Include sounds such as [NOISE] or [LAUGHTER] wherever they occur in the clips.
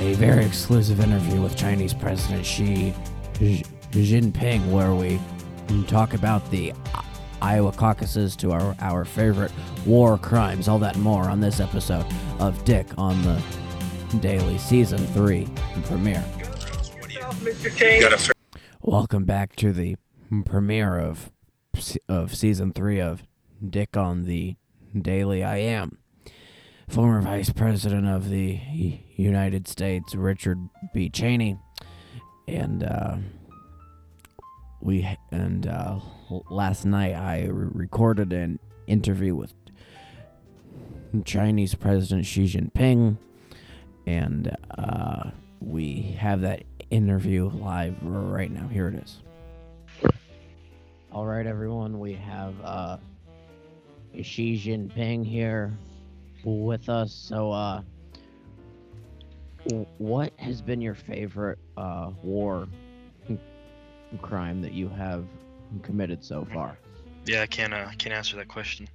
a very exclusive interview with Chinese President Xi Jinping, where we talk about the Iowa caucuses to our, our favorite war crimes, all that and more on this episode of Dick on the Daily Season 3 premiere. Welcome back to the premiere of of season 3 of Dick on the Daily I am. Former Vice President of the United States Richard B. Cheney and uh, we and uh, last night I re- recorded an interview with Chinese President Xi Jinping, and uh, we have that interview live right now. Here it is. All right, everyone, we have uh, Xi Jinping here with us. So, uh, what has been your favorite uh, war crime that you have committed so far? Yeah, I can't. Uh, can't answer that question.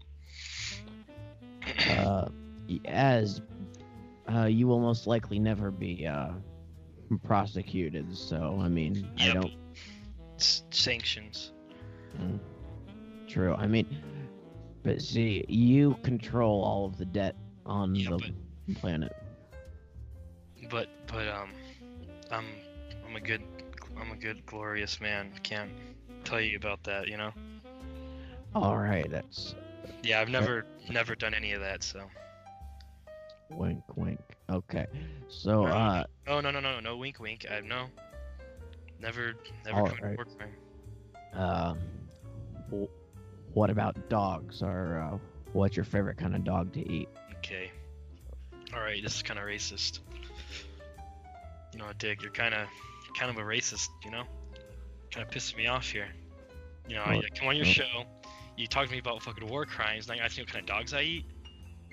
Uh, as uh, you will most likely never be uh, prosecuted, so I mean, Yep. I don't. S- sanctions. Mm, true. I mean, but see, you control all of the debt on Yeah, the planet. But but um, I'm I'm a good I'm a good glorious man. I can't tell you about that. You know. All right, that's Yeah, I've never never done any of that. So. wink, wink. Okay, so uh, Oh no no no no wink wink. I no. Never never All committed right. war crime. um, what about dogs? Or uh, what's your favorite kind of dog to eat? Okay. All right, this is kind of racist. You know, Dick, you're kind of kind of a racist. You know, kind of pissing me off here. You know, I, Oh, I come on your show, you talk to me about fucking war crimes. Now you ask me what kind of dogs I eat.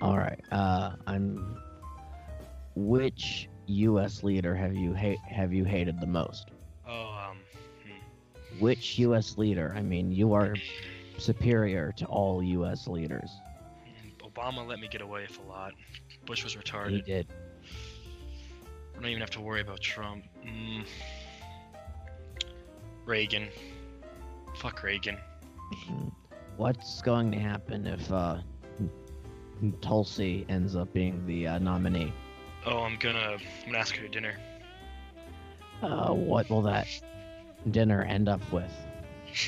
All right. Uh, I'm. Which U.S. leader have you hate have you hated the most? Oh, um, hmm. Which U.S. leader? I mean, you are [CLEARS THROAT] superior to all U.S. leaders. Obama let me get away with a lot. Bush was retarded. He did. I don't even have to worry about Trump. Mm. Reagan. Fuck Reagan. Mm. What's going to happen if uh, Tulsi ends up being the uh, nominee? Oh, I'm gonna I'm gonna ask her to dinner. Uh, what will that dinner end up with? [LAUGHS]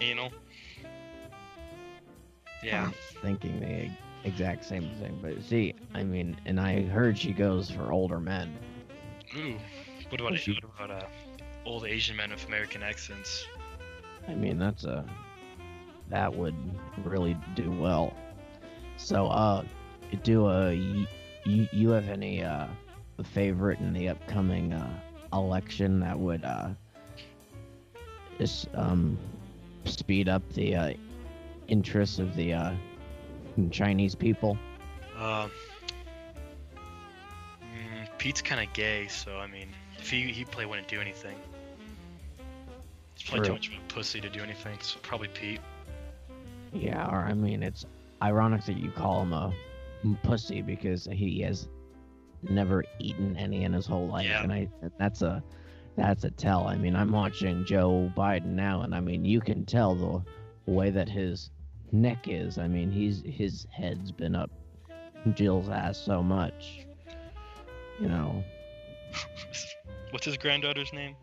Anal. Yeah. Thinking the exact same thing. But see, I mean, and I heard she goes for older men. Ooh. What about she- what about uh, old Asian men with American accents? I mean, that's a that would really do well. So, uh, do uh, you, you have any uh favorite in the upcoming uh election that would uh just um speed up the uh interests of the uh Chinese people? Um. mm, Pete's kind of gay, so I mean, if he he probably wouldn't do anything. He's probably too much of a pussy to do anything. So probably Pete. Yeah, or I mean, it's ironic that you call him a pussy because he has never eaten any in his whole life, Yeah. and I that's a that's a tell. I mean, I'm watching Joe Biden now, and I mean, you can tell the way that his neck is. I mean, he's his head's been up Jill's ass so much, you know. [LAUGHS] What's his granddaughter's name?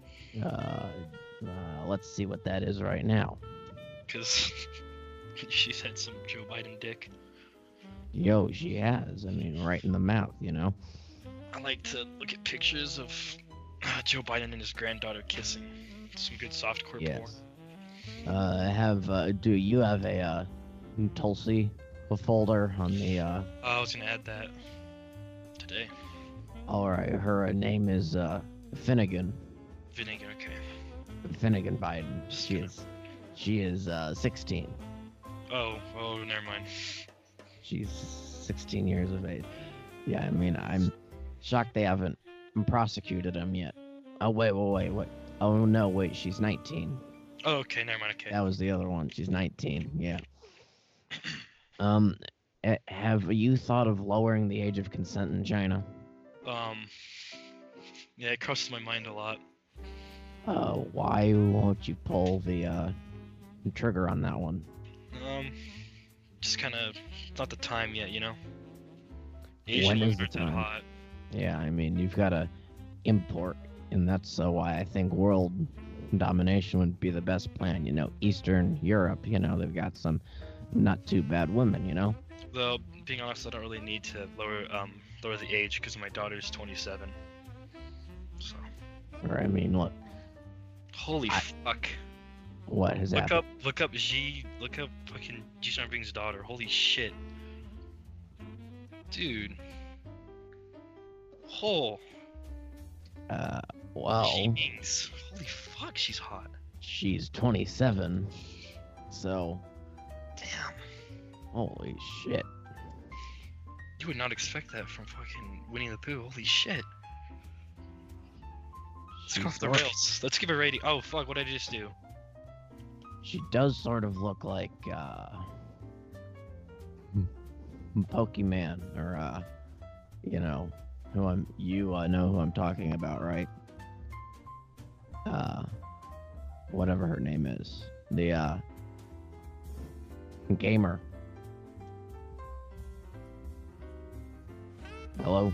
Uh, uh, let's see what that is right now. Because [LAUGHS] she's had some Joe Biden dick. Yo, she has. I mean, right in the mouth, you know. I like to look at pictures of uh, Joe Biden and his granddaughter kissing. Some good softcore porn. Yes. Uh, have uh, do you have a Tulsi a folder on the? Uh, Oh, I was gonna add that today. all right, her name is uh, Finnegan. Vinegar, okay. Finnegan Biden. Just She gonna- is. She is uh, 16. Oh, oh, never mind. She's 16 years of age. Yeah, I mean, I'm shocked they haven't prosecuted him yet. Oh wait, wait, wait, wait. Oh no, wait, she's 19. Oh, okay, never mind. Okay. That was the other one. She's 19. Yeah. Um, eh, have you thought of lowering the age of consent in China? Um. Yeah, it crosses my mind a lot. Uh, why won't you pull the uh, trigger on that one? Um, just kind of not the time yet, you know. Asian is women the time? hot. Yeah, I mean, you've got to import, and that's uh, why I think world domination would be the best plan. You know, Eastern Europe, you know, they've got some not too bad women, you know? Though, being honest, I don't really need to lower um lower the age because my daughter's 27. So, Or, I mean, look, holy I- fuck! what has Look happened? up, look up G, look up fucking G Starbuck's daughter. Holy shit, dude. Oh, Uh, well, G Mings. Holy fuck, she's hot. she's 27, so. Holy shit. You would not expect that from fucking Winnie the Pooh. Holy shit. Let's go She's off the rails. Let's give a rating. Oh fuck, what did I just do? She does sort of look like uh Pokimane or uh you know who I'm you uh, know who I'm talking about, right? Uh whatever her name is. The uh gamer. Hello?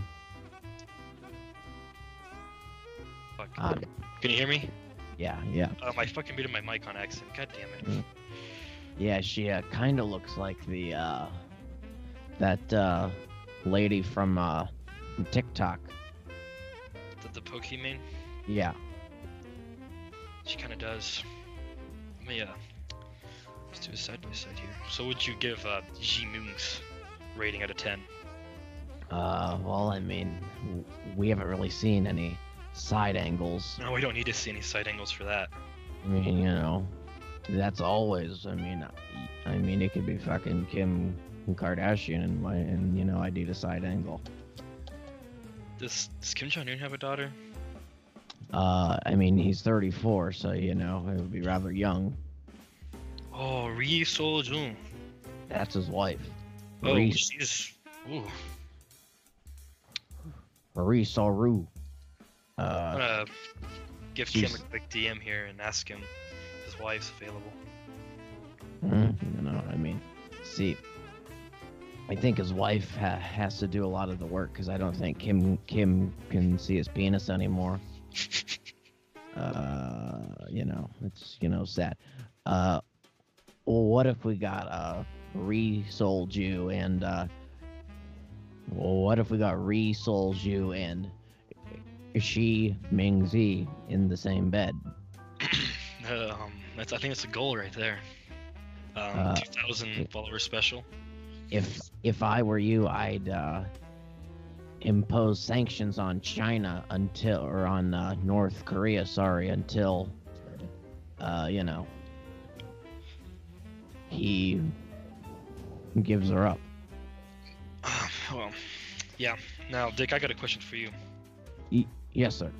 Fuck. Uh, Can you hear me? yeah, yeah. Um, I fucking muted my mic on accident. God damn it. Yeah, she uh, kind of looks like the uh, that uh, lady from uh, TikTok. The, the Pokimane, Yeah, she kind of does. Let me uh, let's do a side by side here. So, would you give uh, G Moon's rating out of 10? Uh, well, I mean, we haven't really seen any side angles. No, we don't need to see any side angles for that. I mean, you know, that's always. I mean, I- mean, it could be fucking Kim Kardashian, and my, and you know, I need a side angle. Does, does Kim Jong Un have a daughter? Uh, I mean, he's 34, so you know, it would be rather young. Oh, Ri Sol Jun. That's his wife. Oh, Ri- she's. Ooh. Marie Saru. I'm Uh, gonna give Kim a quick DM here and ask him if his wife's available. mm, you know, I mean, see, I think his wife ha- has to do a lot of the work because I don't think Kim Kim can see his penis anymore. [LAUGHS] Uh, you know, it's you know sad. Uh, well, what if we got uh Ri Sol Ju and uh, well, what if we got Ri Sol Ju and Xi Mingze in the same bed? [CLEARS THROAT] um, that's I think that's a goal right there. Um, Uh, 2,000 follower special. if if I were you, I'd uh, impose sanctions on China until or on uh, North Korea, sorry, until uh, you know he gives her up. Well, yeah. Now, Dick, I got a question for you. Yes, sir.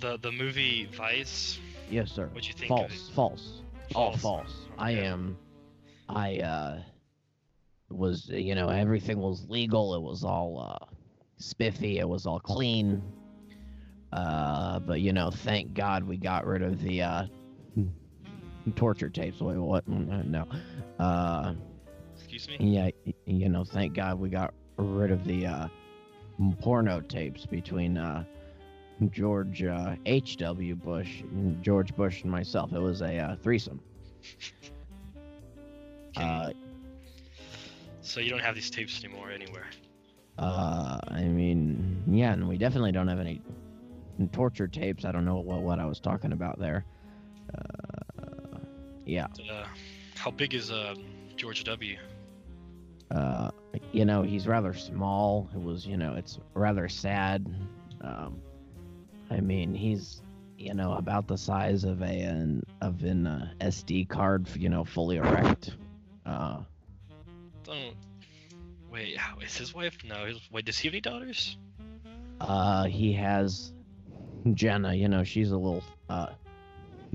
The the movie Vice. Yes, sir. What'd you think of false, false, all False. false. I am. I uh was you know everything was legal. It was all uh spiffy. It was all clean. Uh, but you know, thank God we got rid of the uh torture tapes. Wait, what? No. Uh, Excuse me. yeah, you know, thank God we got rid of the uh porno tapes between uh George uh, H.W. Bush, and George Bush, and myself. It was a uh, threesome. Can- Uh, so you don't have these tapes anymore anywhere. uh, I mean, yeah, and we definitely don't have any torture tapes. I don't know what what I was talking about there. Uh, yeah, Uh, how big is uh George W? Uh, you know, he's rather small. It was, you know, it's rather sad. Um, I mean, he's, you know, about the size of a an of an uh, SD card, you know, fully erect. Uh, Don't. Wait, how is his wife? No. His, wait, does he have any daughters? uh, he has Jenna. You know, she's a little uh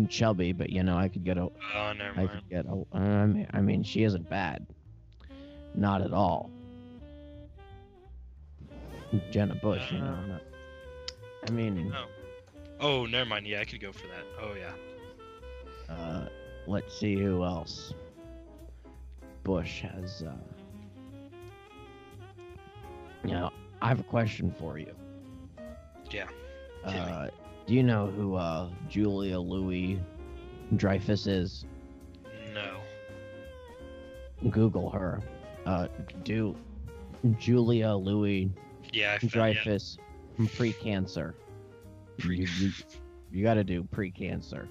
chubby, but you know, I could get a, Oh, never I mind. could get a. I mean, I mean, she isn't bad. Not at all. Jenna Bush, you know. Not, I mean, No. Oh, never mind. Yeah, I could go for that. Oh yeah. uh, let's see who else. Bush has. Uh... Now, I have a question for you. Yeah. Uh, do you know who uh, Julia Louis Dreyfus is? No. Google her. Uh, do Julia Louis Yeah, I found, yeah. Dreyfus pre-cancer. Pre- You, you, you got to do pre-cancer.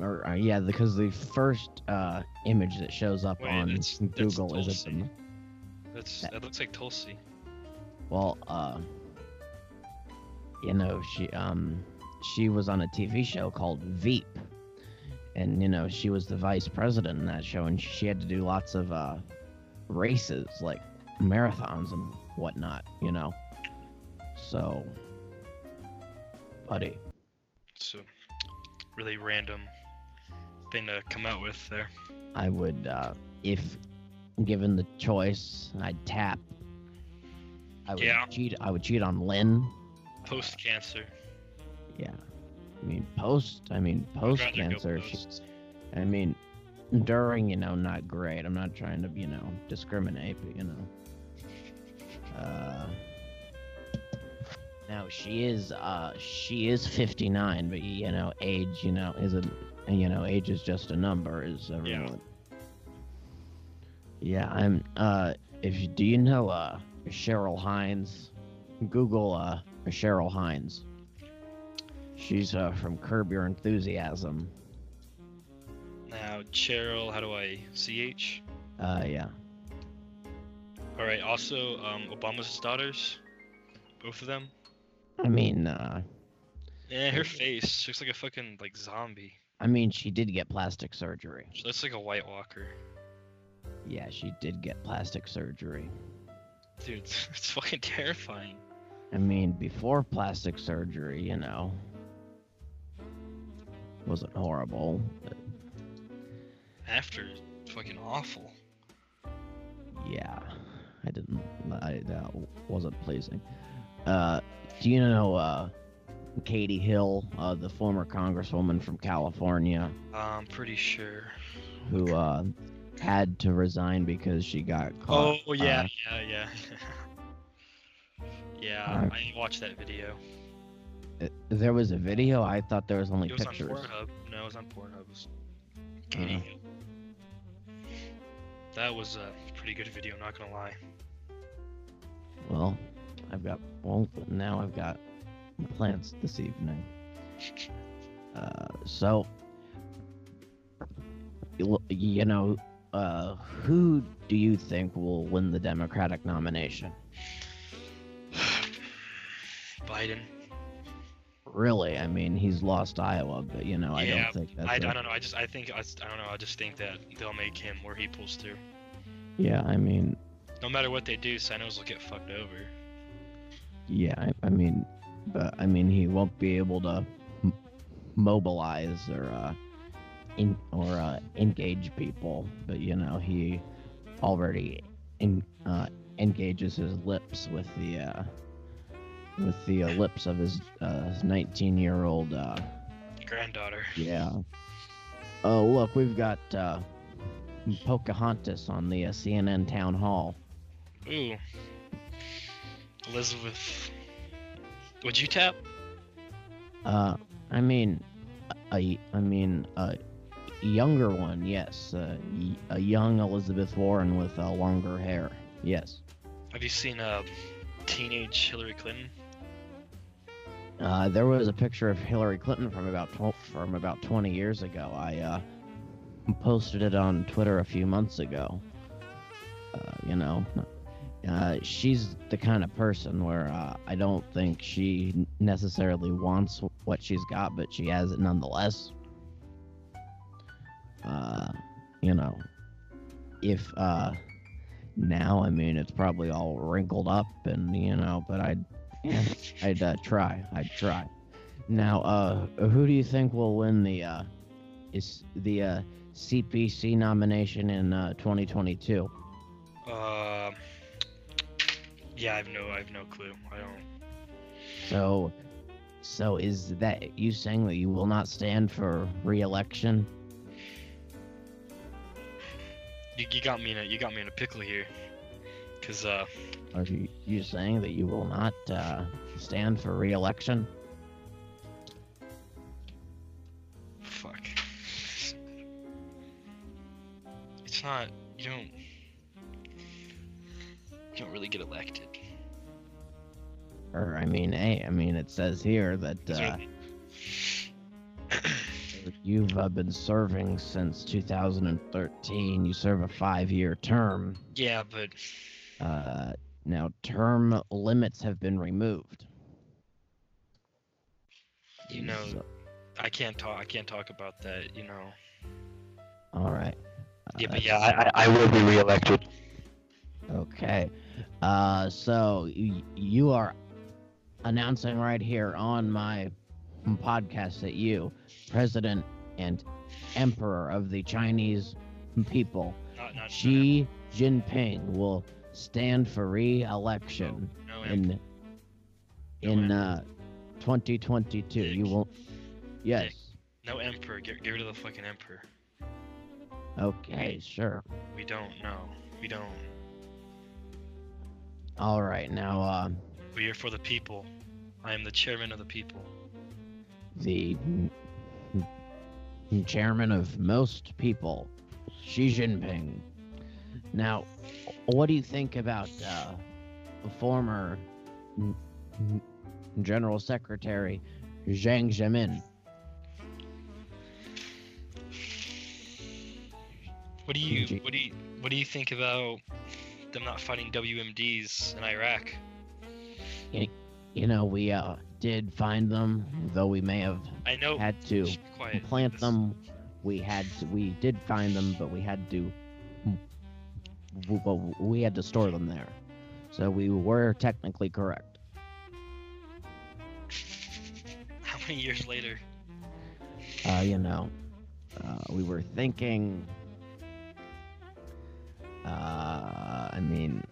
Or uh, yeah, because the first uh, image that shows up Wait, on that's- that's Google is it. That's that looks like Tulsi. well, uh, you know, she um, she was on a TV show called Veep, and you know, she was the vice president in that show, and she had to do lots of uh, races like marathons and whatnot, you know. So, buddy, It's a really random thing to come out with there. I would, uh, if given the choice, I'd tap. I would Yeah. cheat. I would cheat on Lynne. Post cancer. Yeah. I mean, post. I mean, post cancer. She, I mean, during, you know, not great. I'm not trying to, you know, discriminate, but you know. Uh. Now she is, uh, she is 59, but you know, age, you know, is a, you know, age is just a number, is everyone. Yeah, I'm. Uh, if you, do you know, uh, Cheryl Hines? Google, uh, Cheryl Hines. She's uh, from Curb Your Enthusiasm. Now, Cheryl, how do I ch? Uh, yeah. All right. Also, um, Obama's daughters, both of them. I mean, uh, Yeah, her face she looks like a fucking like zombie. I mean, she did get plastic surgery. She looks like a White Walker. Yeah, she did get plastic surgery. Dude, it's, [LAUGHS] it's fucking terrifying. I mean, before plastic surgery, you know, wasn't horrible. But After, fucking awful. yeah, I didn't. I that wasn't pleasing. Uh, do you know uh, Katie Hill, uh, the former congresswoman from California, I'm pretty sure. who uh, had to resign because she got caught? Oh yeah, uh, yeah, yeah. [LAUGHS] yeah, Alright. I watched that video. There was a video. I thought there was only It was pictures. on Pornhub. No, it was on Pornhub. It was Katie Uh. Hill. That was a pretty good video. Not gonna lie. Well, I've got well now I've got plans this evening. Uh, so you you know, uh, who do you think will win the Democratic nomination? [SIGHS] Biden. Really, I mean, he's lost Iowa, but you know, I don't think that's. I, I a- don't know. I just I think I, I don't know. I just think that they'll make him where he pulls through. Yeah, I mean, No matter what they do, Senos will get fucked over. yeah, I, I mean, but I mean, he won't be able to m- mobilize or uh, in or uh, engage people. But you know, he already in, uh, engages his lips with the uh, with the uh, lips of his uh, 19 year old. Uh, Granddaughter. yeah. Oh, look, we've got uh, Pocahontas on the uh, CNN town hall. Ooh. Elizabeth. Would you tap? Uh, I mean, a, I mean, a younger one, yes. Uh, y- a young Elizabeth Warren with uh, longer hair, yes. Have you seen uh, teenage Hillary Clinton? Uh, there was a picture of Hillary Clinton from about from about 20 years ago. I uh, posted it on Twitter a few months ago. Uh, you know, uh, she's the kind of person where uh, I don't think she necessarily wants what she's got, but she has it nonetheless. Uh, you know, if now, I mean, it's probably all wrinkled up, and you know, but I'd [LAUGHS] I'd uh, try. I'd try. Now, uh, who do you think will win the uh, is the uh, CPC nomination in uh, 2022? Uh, Yeah, I have no, I have no clue. I don't. So, so is that you saying that you will not stand for re-election? You, you got me in a, you got me in a pickle here. Cause uh, Are you, you saying that you will not uh, stand for re-election? fuck. It's not. You don't. You don't really get elected. Or I mean, hey, I mean, it says here that uh, you've uh, been serving since 2013. You serve a five-year term. yeah, but Uh, now, term limits have been removed. you know, So- I can't talk. I can't talk about that. You know. all right. Yeah, Uh, but yeah, I, I, I will be reelected. Okay. Uh, so y- you are announcing right here on my podcast that you, President and Emperor of the Chinese people, Not not Xi Jinping, will stand for re-election no, no, in No in uh 2022. You won't. Yes. no emperor. Get, get rid of the fucking emperor. Okay. Sure. We don't. know. we don't. All right. Now, uh, We are for the people. I am the chairman of the people. the chairman of most people, Xi Jinping. Now, what do you think about uh, former General Secretary Jiang Zemin? What do you what do you what do you think about them not fighting WMDs in Iraq? You know, we uh, did find them, though we may have I know. had to Shh, be quiet. plant them. We had to, we did find them, but we had to well, we had to store them there. So we were technically correct. How many years later? Uh, you know, uh, we were thinking. Uh, I mean,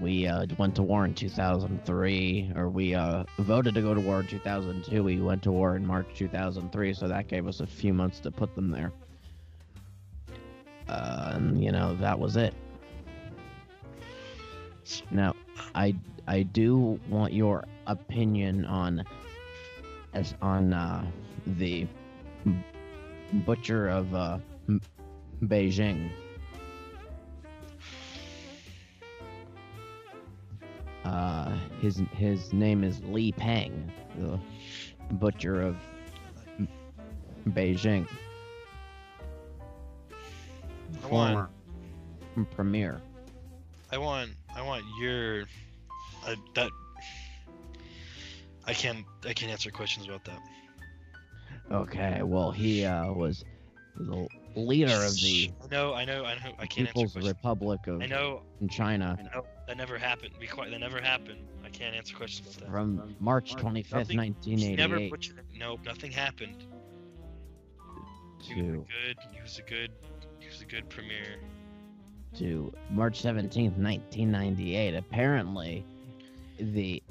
we uh, went to war in 2003, or we uh, voted to go to war in 2002. We went to war in March 2003, so that gave us a few months to put them there. Uh, and you know, that was it. Now, I I do want your opinion on as on uh, the butcher of uh, Beijing. Uh, his his name is Li Peng, the butcher of Beijing. Former premier. I want I want your uh, that I can't I can't answer questions about that. Okay, well he uh, was the leader of the I know I know I know I can't answer People's questions. Republic of I know In China I know that never happened. Be quiet. That never happened. I can't answer questions about that. from March 25th, Nothing- He never 1988 butchered. Nope, nothing happened. He was a good. He was a good. He was a good premier. To March 17th, 1998. Apparently, the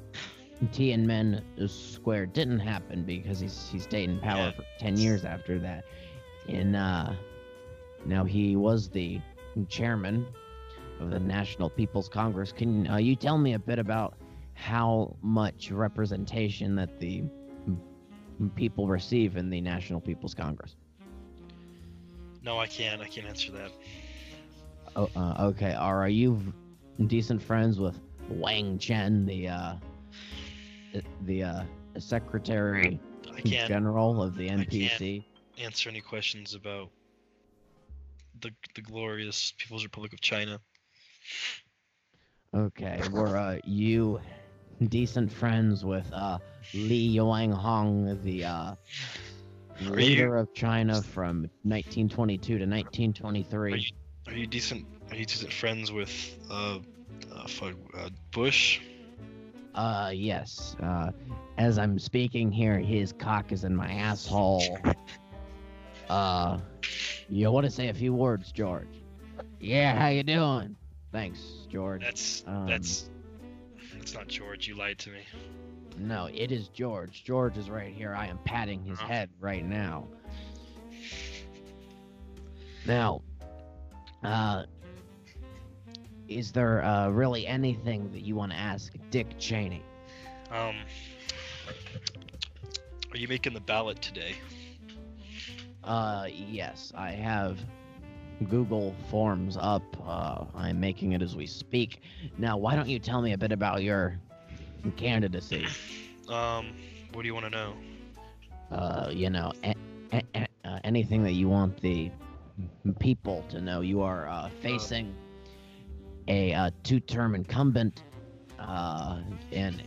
Tiananmen Square didn't happen because he's he stayed in power Yeah. for 10 years after that. And uh, now he was the chairman of the National People's Congress. Can uh, you tell me a bit about how much representation that the people receive in the National People's Congress? No, I can't. I can't answer that. Oh, uh, okay. Are you decent friends with Wang Chen, the uh, the uh, secretary general of the can't. NPC? answer any questions about the the glorious People's Republic of China. Okay. Were uh, you decent friends with uh, Li Yuanhong, the uh, leader of China from 1922 to 1923? Are you- decent? Are you decent friends with uh, uh, fuck, uh Bush? Uh, yes. Uh, as I'm speaking here, his cock is in my asshole. [LAUGHS] Uh, you want to say a few words, George? Yeah, how you doing? Thanks, George. That's Um, that's It's not George. You lied to me. No, it is George. George is right here. I am patting his Oh. head right now. Now, uh, is there uh, really anything that you want to ask Dick Cheney? Um, are you making the ballot today? Uh, yes, I have Google Forms up. Uh, I'm making it as we speak. Now, why don't you tell me a bit about your candidacy? Um, what do you want to know? Uh, you know, a- a- a- uh, anything that you want the people to know. You are uh, facing a uh, two-term incumbent, uh, an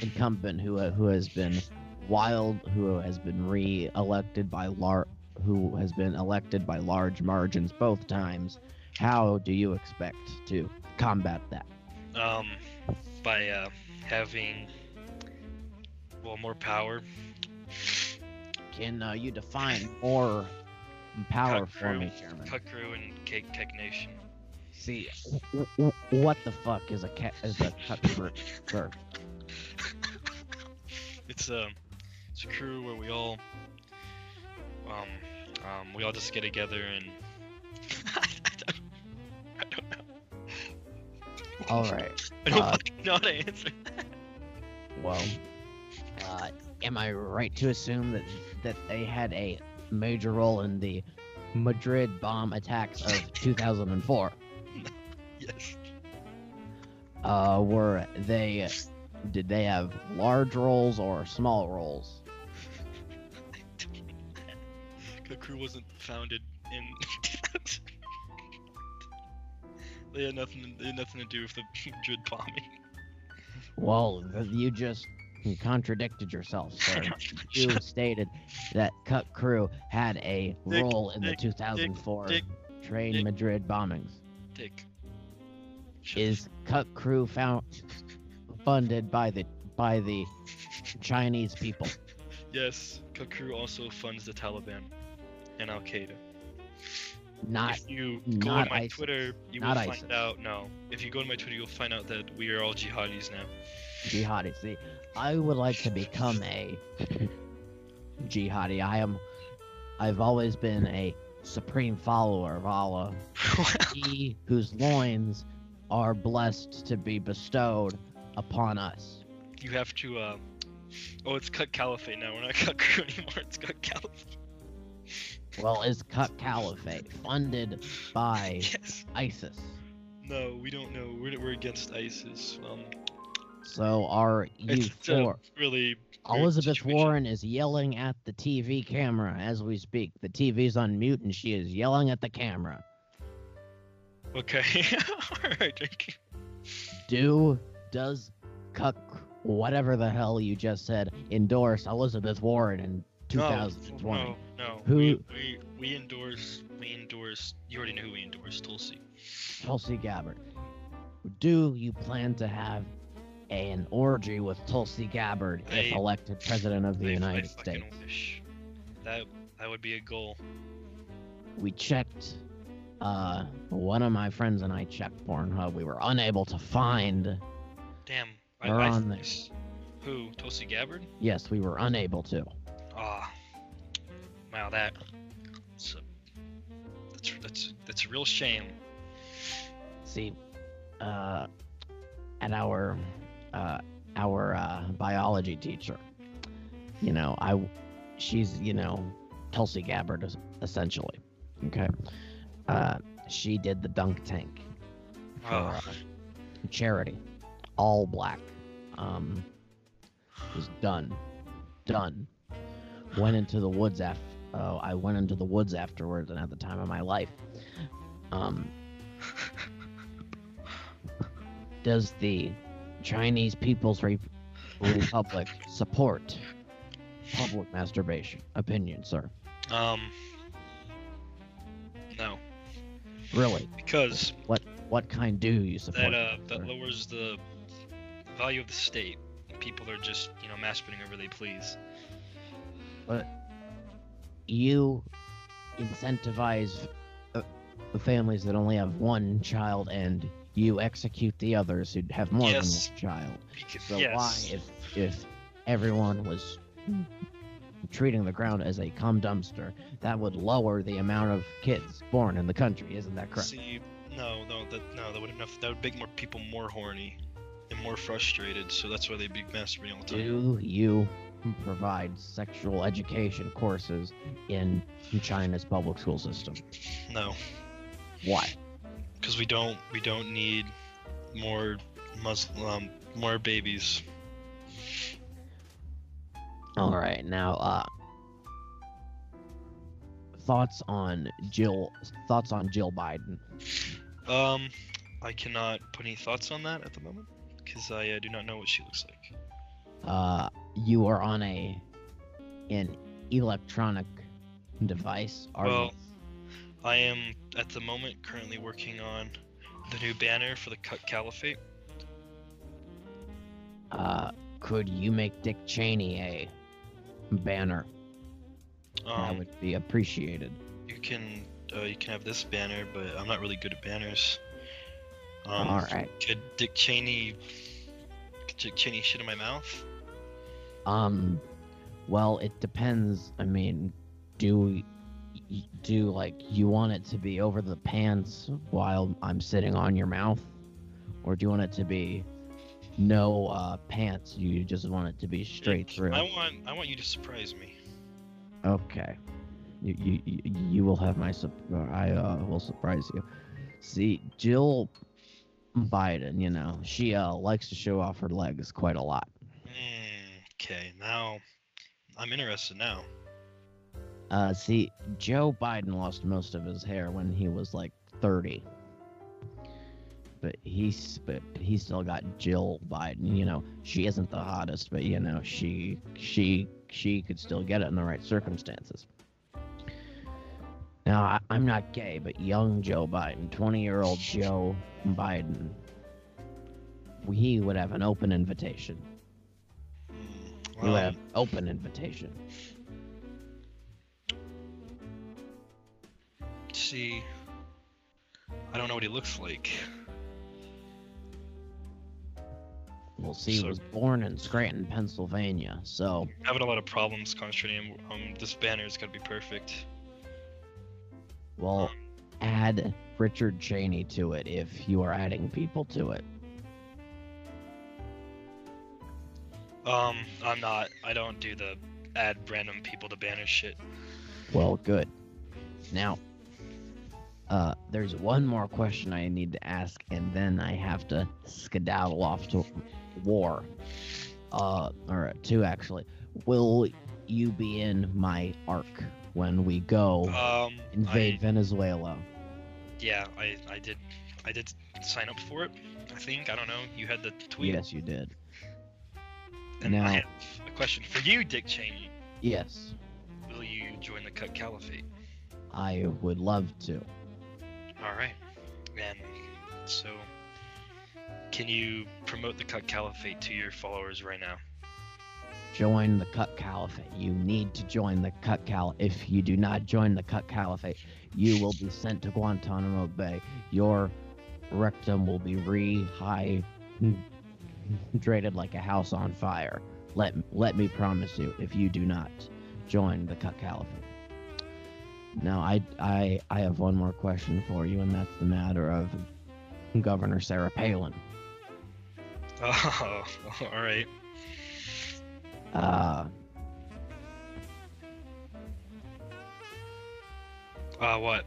incumbent who uh, who has been wild, who has been re-elected by lar- who has been elected by large margins both times. How do you expect to combat that? Um, by uh, having well more power. Can uh, you define more power Cut for me, through- Chairman? Cut crew and Cake Tech Nation. See, w- w- what the fuck is a cat is a cut crew? [LAUGHS] It's a it's a crew where we all um um we all just get together and I don't I don't know. All right. I don't Uh, know how to answer. Well, uh, am I right to assume that that they had a major role in the Madrid bomb attacks of [LAUGHS] 2004? Yes. Uh, were they? Did they have large roles or small roles? The crew wasn't founded in. [LAUGHS] they had nothing. They had nothing to do with the Madrid bombing. Well, you just contradicted yourself, [LAUGHS] sir. You stated that Cut Crew had a Dick, role in the 2004 Dick, train Dick. Madrid bombings. Dick. Is Cut Crew found funded by the by the Chinese people? Yes, Kakru also funds the Taliban and Al Qaeda. Not if you go on my ISIS. Twitter, you Not will find ISIS. out. No, if you go to my Twitter, you'll find out that we are all jihadis now. Jihadi. See, I would like to become a jihadi. I am. I've always been a supreme follower of Allah. [LAUGHS] He whose loins are blessed to be bestowed upon us. you have to. Uh... Oh, it's cut caliphate now. We're not cut crew [LAUGHS] anymore. It's cut caliphate. Well, is Cut Caliphate funded by [LAUGHS] Yes. ISIS? No, we don't know. We're, we're against ISIS. Um, So are you it's for? really. Elizabeth situation. Warren is yelling at the TV camera as we speak. The TV's on mute and she is yelling at the camera. Okay. [LAUGHS] all right. Do does Cuck whatever the hell you just said endorse Elizabeth Warren in 2020? No, no. Who- We, we we endorse. We endorse. You already know who we endorse. Tulsi. Tulsi Gabbard. Do you plan to have an orgy with Tulsi Gabbard if elected president of the United States? wish. That that would be a goal. We checked. Uh, one of my friends and I checked Pornhub. We were unable to find. Damn. I, We're I on there. Who? Tulsi Gabbard? Yes, we were unable to. Ah. wow, that. That's a, that's that's that's a real shame. See, uh, at our uh, our uh, biology teacher, you know, I she's you know Tulsi Gabbard essentially. Okay, uh, she did the dunk tank for uh, charity, all black. Um, was done, done. Went into the woods after. Oh, I went into the woods afterwards, and at the time of my life, um, [LAUGHS] does the Chinese People's Re- Republic support public masturbation? Opinion, sir. um. No, Really? because What what kind do you support? that uh that lowers the value of the state. People are just you know masturbating wherever they please. But you incentivize uh, families that only have one child, and you execute the others who have more Yes. than one child. So yes. why, if if everyone was treating the ground as a cum dumpster, that would lower the amount of kids born in the country, isn't that correct? See, no, no, that no, that would enough. That would make more people more horny and more frustrated. So that's why they'd be masturbating all the time. Do you provide sexual education courses in China's public school system? No, Why? Because we don't we don't need more Muslim um, more babies. All right, now uh thoughts on Jill thoughts on Jill Biden. Um, I cannot put any thoughts on that at the moment because I uh, do not know what she looks like. Uh you are on a an electronic device, are Well, you? I am at the moment currently working on the new banner for the Cut Caliphate. Uh could you make Dick Cheney a banner? that Um, would be appreciated. you can uh, you can have this banner, but I'm not really good at banners. Um, All right. Could Dick Cheney could Dick Cheney shit in my mouth? Um, well, it depends. I mean, do do like you want it to be over the pants while I'm sitting on your mouth, or do you want it to be no uh, pants? You just want it to be straight through. I want I want you to surprise me. Okay. You, you you- will have my sup- I uh, will surprise you. See, Jill Biden, you know, she uh likes to show off her legs quite a lot. Hmm, okay, now I'm interested now. Uh, see, Joe Biden lost most of his hair when he was like 30. But he's but he still got Jill Biden. You know, she isn't the hottest, but you know, she she she could still get it in the right circumstances. Now, I, I'm not gay, but young Joe Biden, 20 year old [LAUGHS] Joe Biden, he would have an open invitation. Hmm, He would have open invitation. See, I don't know what he looks like. We'll see, he So- was born in Scranton, Pennsylvania, so having a lot of problems concentrating. Um, this banner's gotta be perfect. well, add Richard Cheney to it if you are adding people to it. Um, I'm not. I don't do the add random people to banner shit. Well, good. Now, uh, there's one more question I need to ask, and then I have to skedaddle off to war. Uh, or two actually. Will you be in my arc when we go Um, invade I, Venezuela? yeah, I, I did, I did sign up for it. I think I don't know. You had the tweet. Yes, you did. And Now- I have a question for you, Dick Cheney. Yes, Will you join the Cut Caliphate? I would love to. All right. And so, can you promote the Cut Caliphate to your followers right now? join the Cut Caliphate. You need to join the Cut Cal. If you do not join the Cut Caliphate, you will be sent to Guantanamo Bay. Your rectum will be rehydrated like a house on fire. Let let me promise you, if you do not join the Cut Caliphate. Now, I I I have one more question for you, and that's the matter of Governor Sarah Palin. Oh, [LAUGHS] all right. Uh, Uh, what?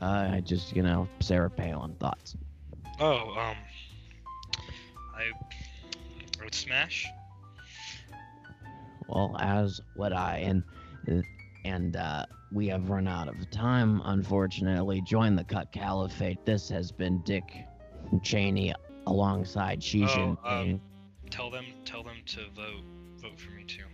I just you know Sarah Palin thoughts. Oh, um, I wrote Smash. Well, as would I, and and uh, we have run out of time. Unfortunately, join the Cut Caliphate. This has been Dick Cheney alongside Xi Oh, Jinping, um, Tell them, tell them to vote, vote for me too.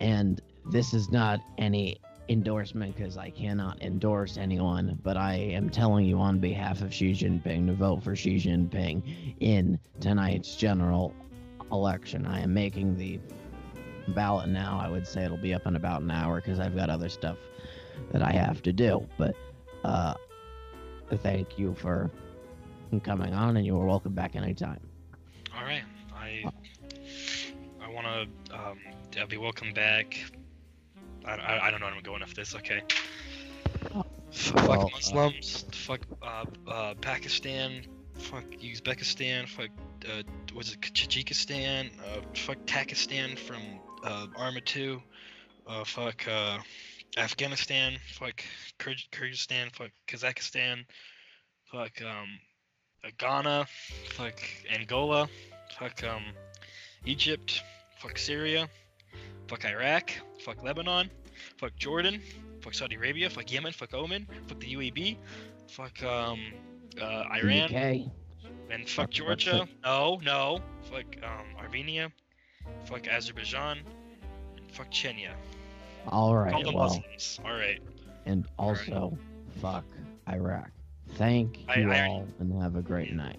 and this is not any endorsement because I cannot endorse anyone, but I am telling you on behalf of Xi Jinping to vote for Xi Jinping in tonight's general election. I am making the ballot now. I would say it'll be up in about an hour because I've got other stuff that I have to do. But uh, thank you for coming on, and you are welcome back anytime. All right, I I want to um, I'll be welcome back. I, I, I don't know. I'm going off this. Okay. Fuck Well, uh, Muslims. fuck uh, uh, Pakistan. Fuck Uzbekistan. Fuck uh, what's it? Tajikistan. Uh, fuck Pakistan from uh, Arma 2. Uh, fuck uh, Afghanistan. Fuck Kyrgy- Kyrgyzstan. Fuck Kazakhstan. Fuck um, uh, Ghana. Fuck Angola. Fuck um, Egypt. Fuck Syria. Fuck Iraq. Fuck Lebanon. Fuck Jordan. Fuck Saudi Arabia. Fuck Yemen. Fuck Oman. Fuck the UAE. Fuck um, uh, Iran. UK. And fuck Fuck Georgia. No, no. Fuck um, Armenia. Fuck Azerbaijan. Fuck Chechnya. All All right. the Well, Muslims. All right. and also, fuck Iraq. Thank I- you I- all, and have a great night.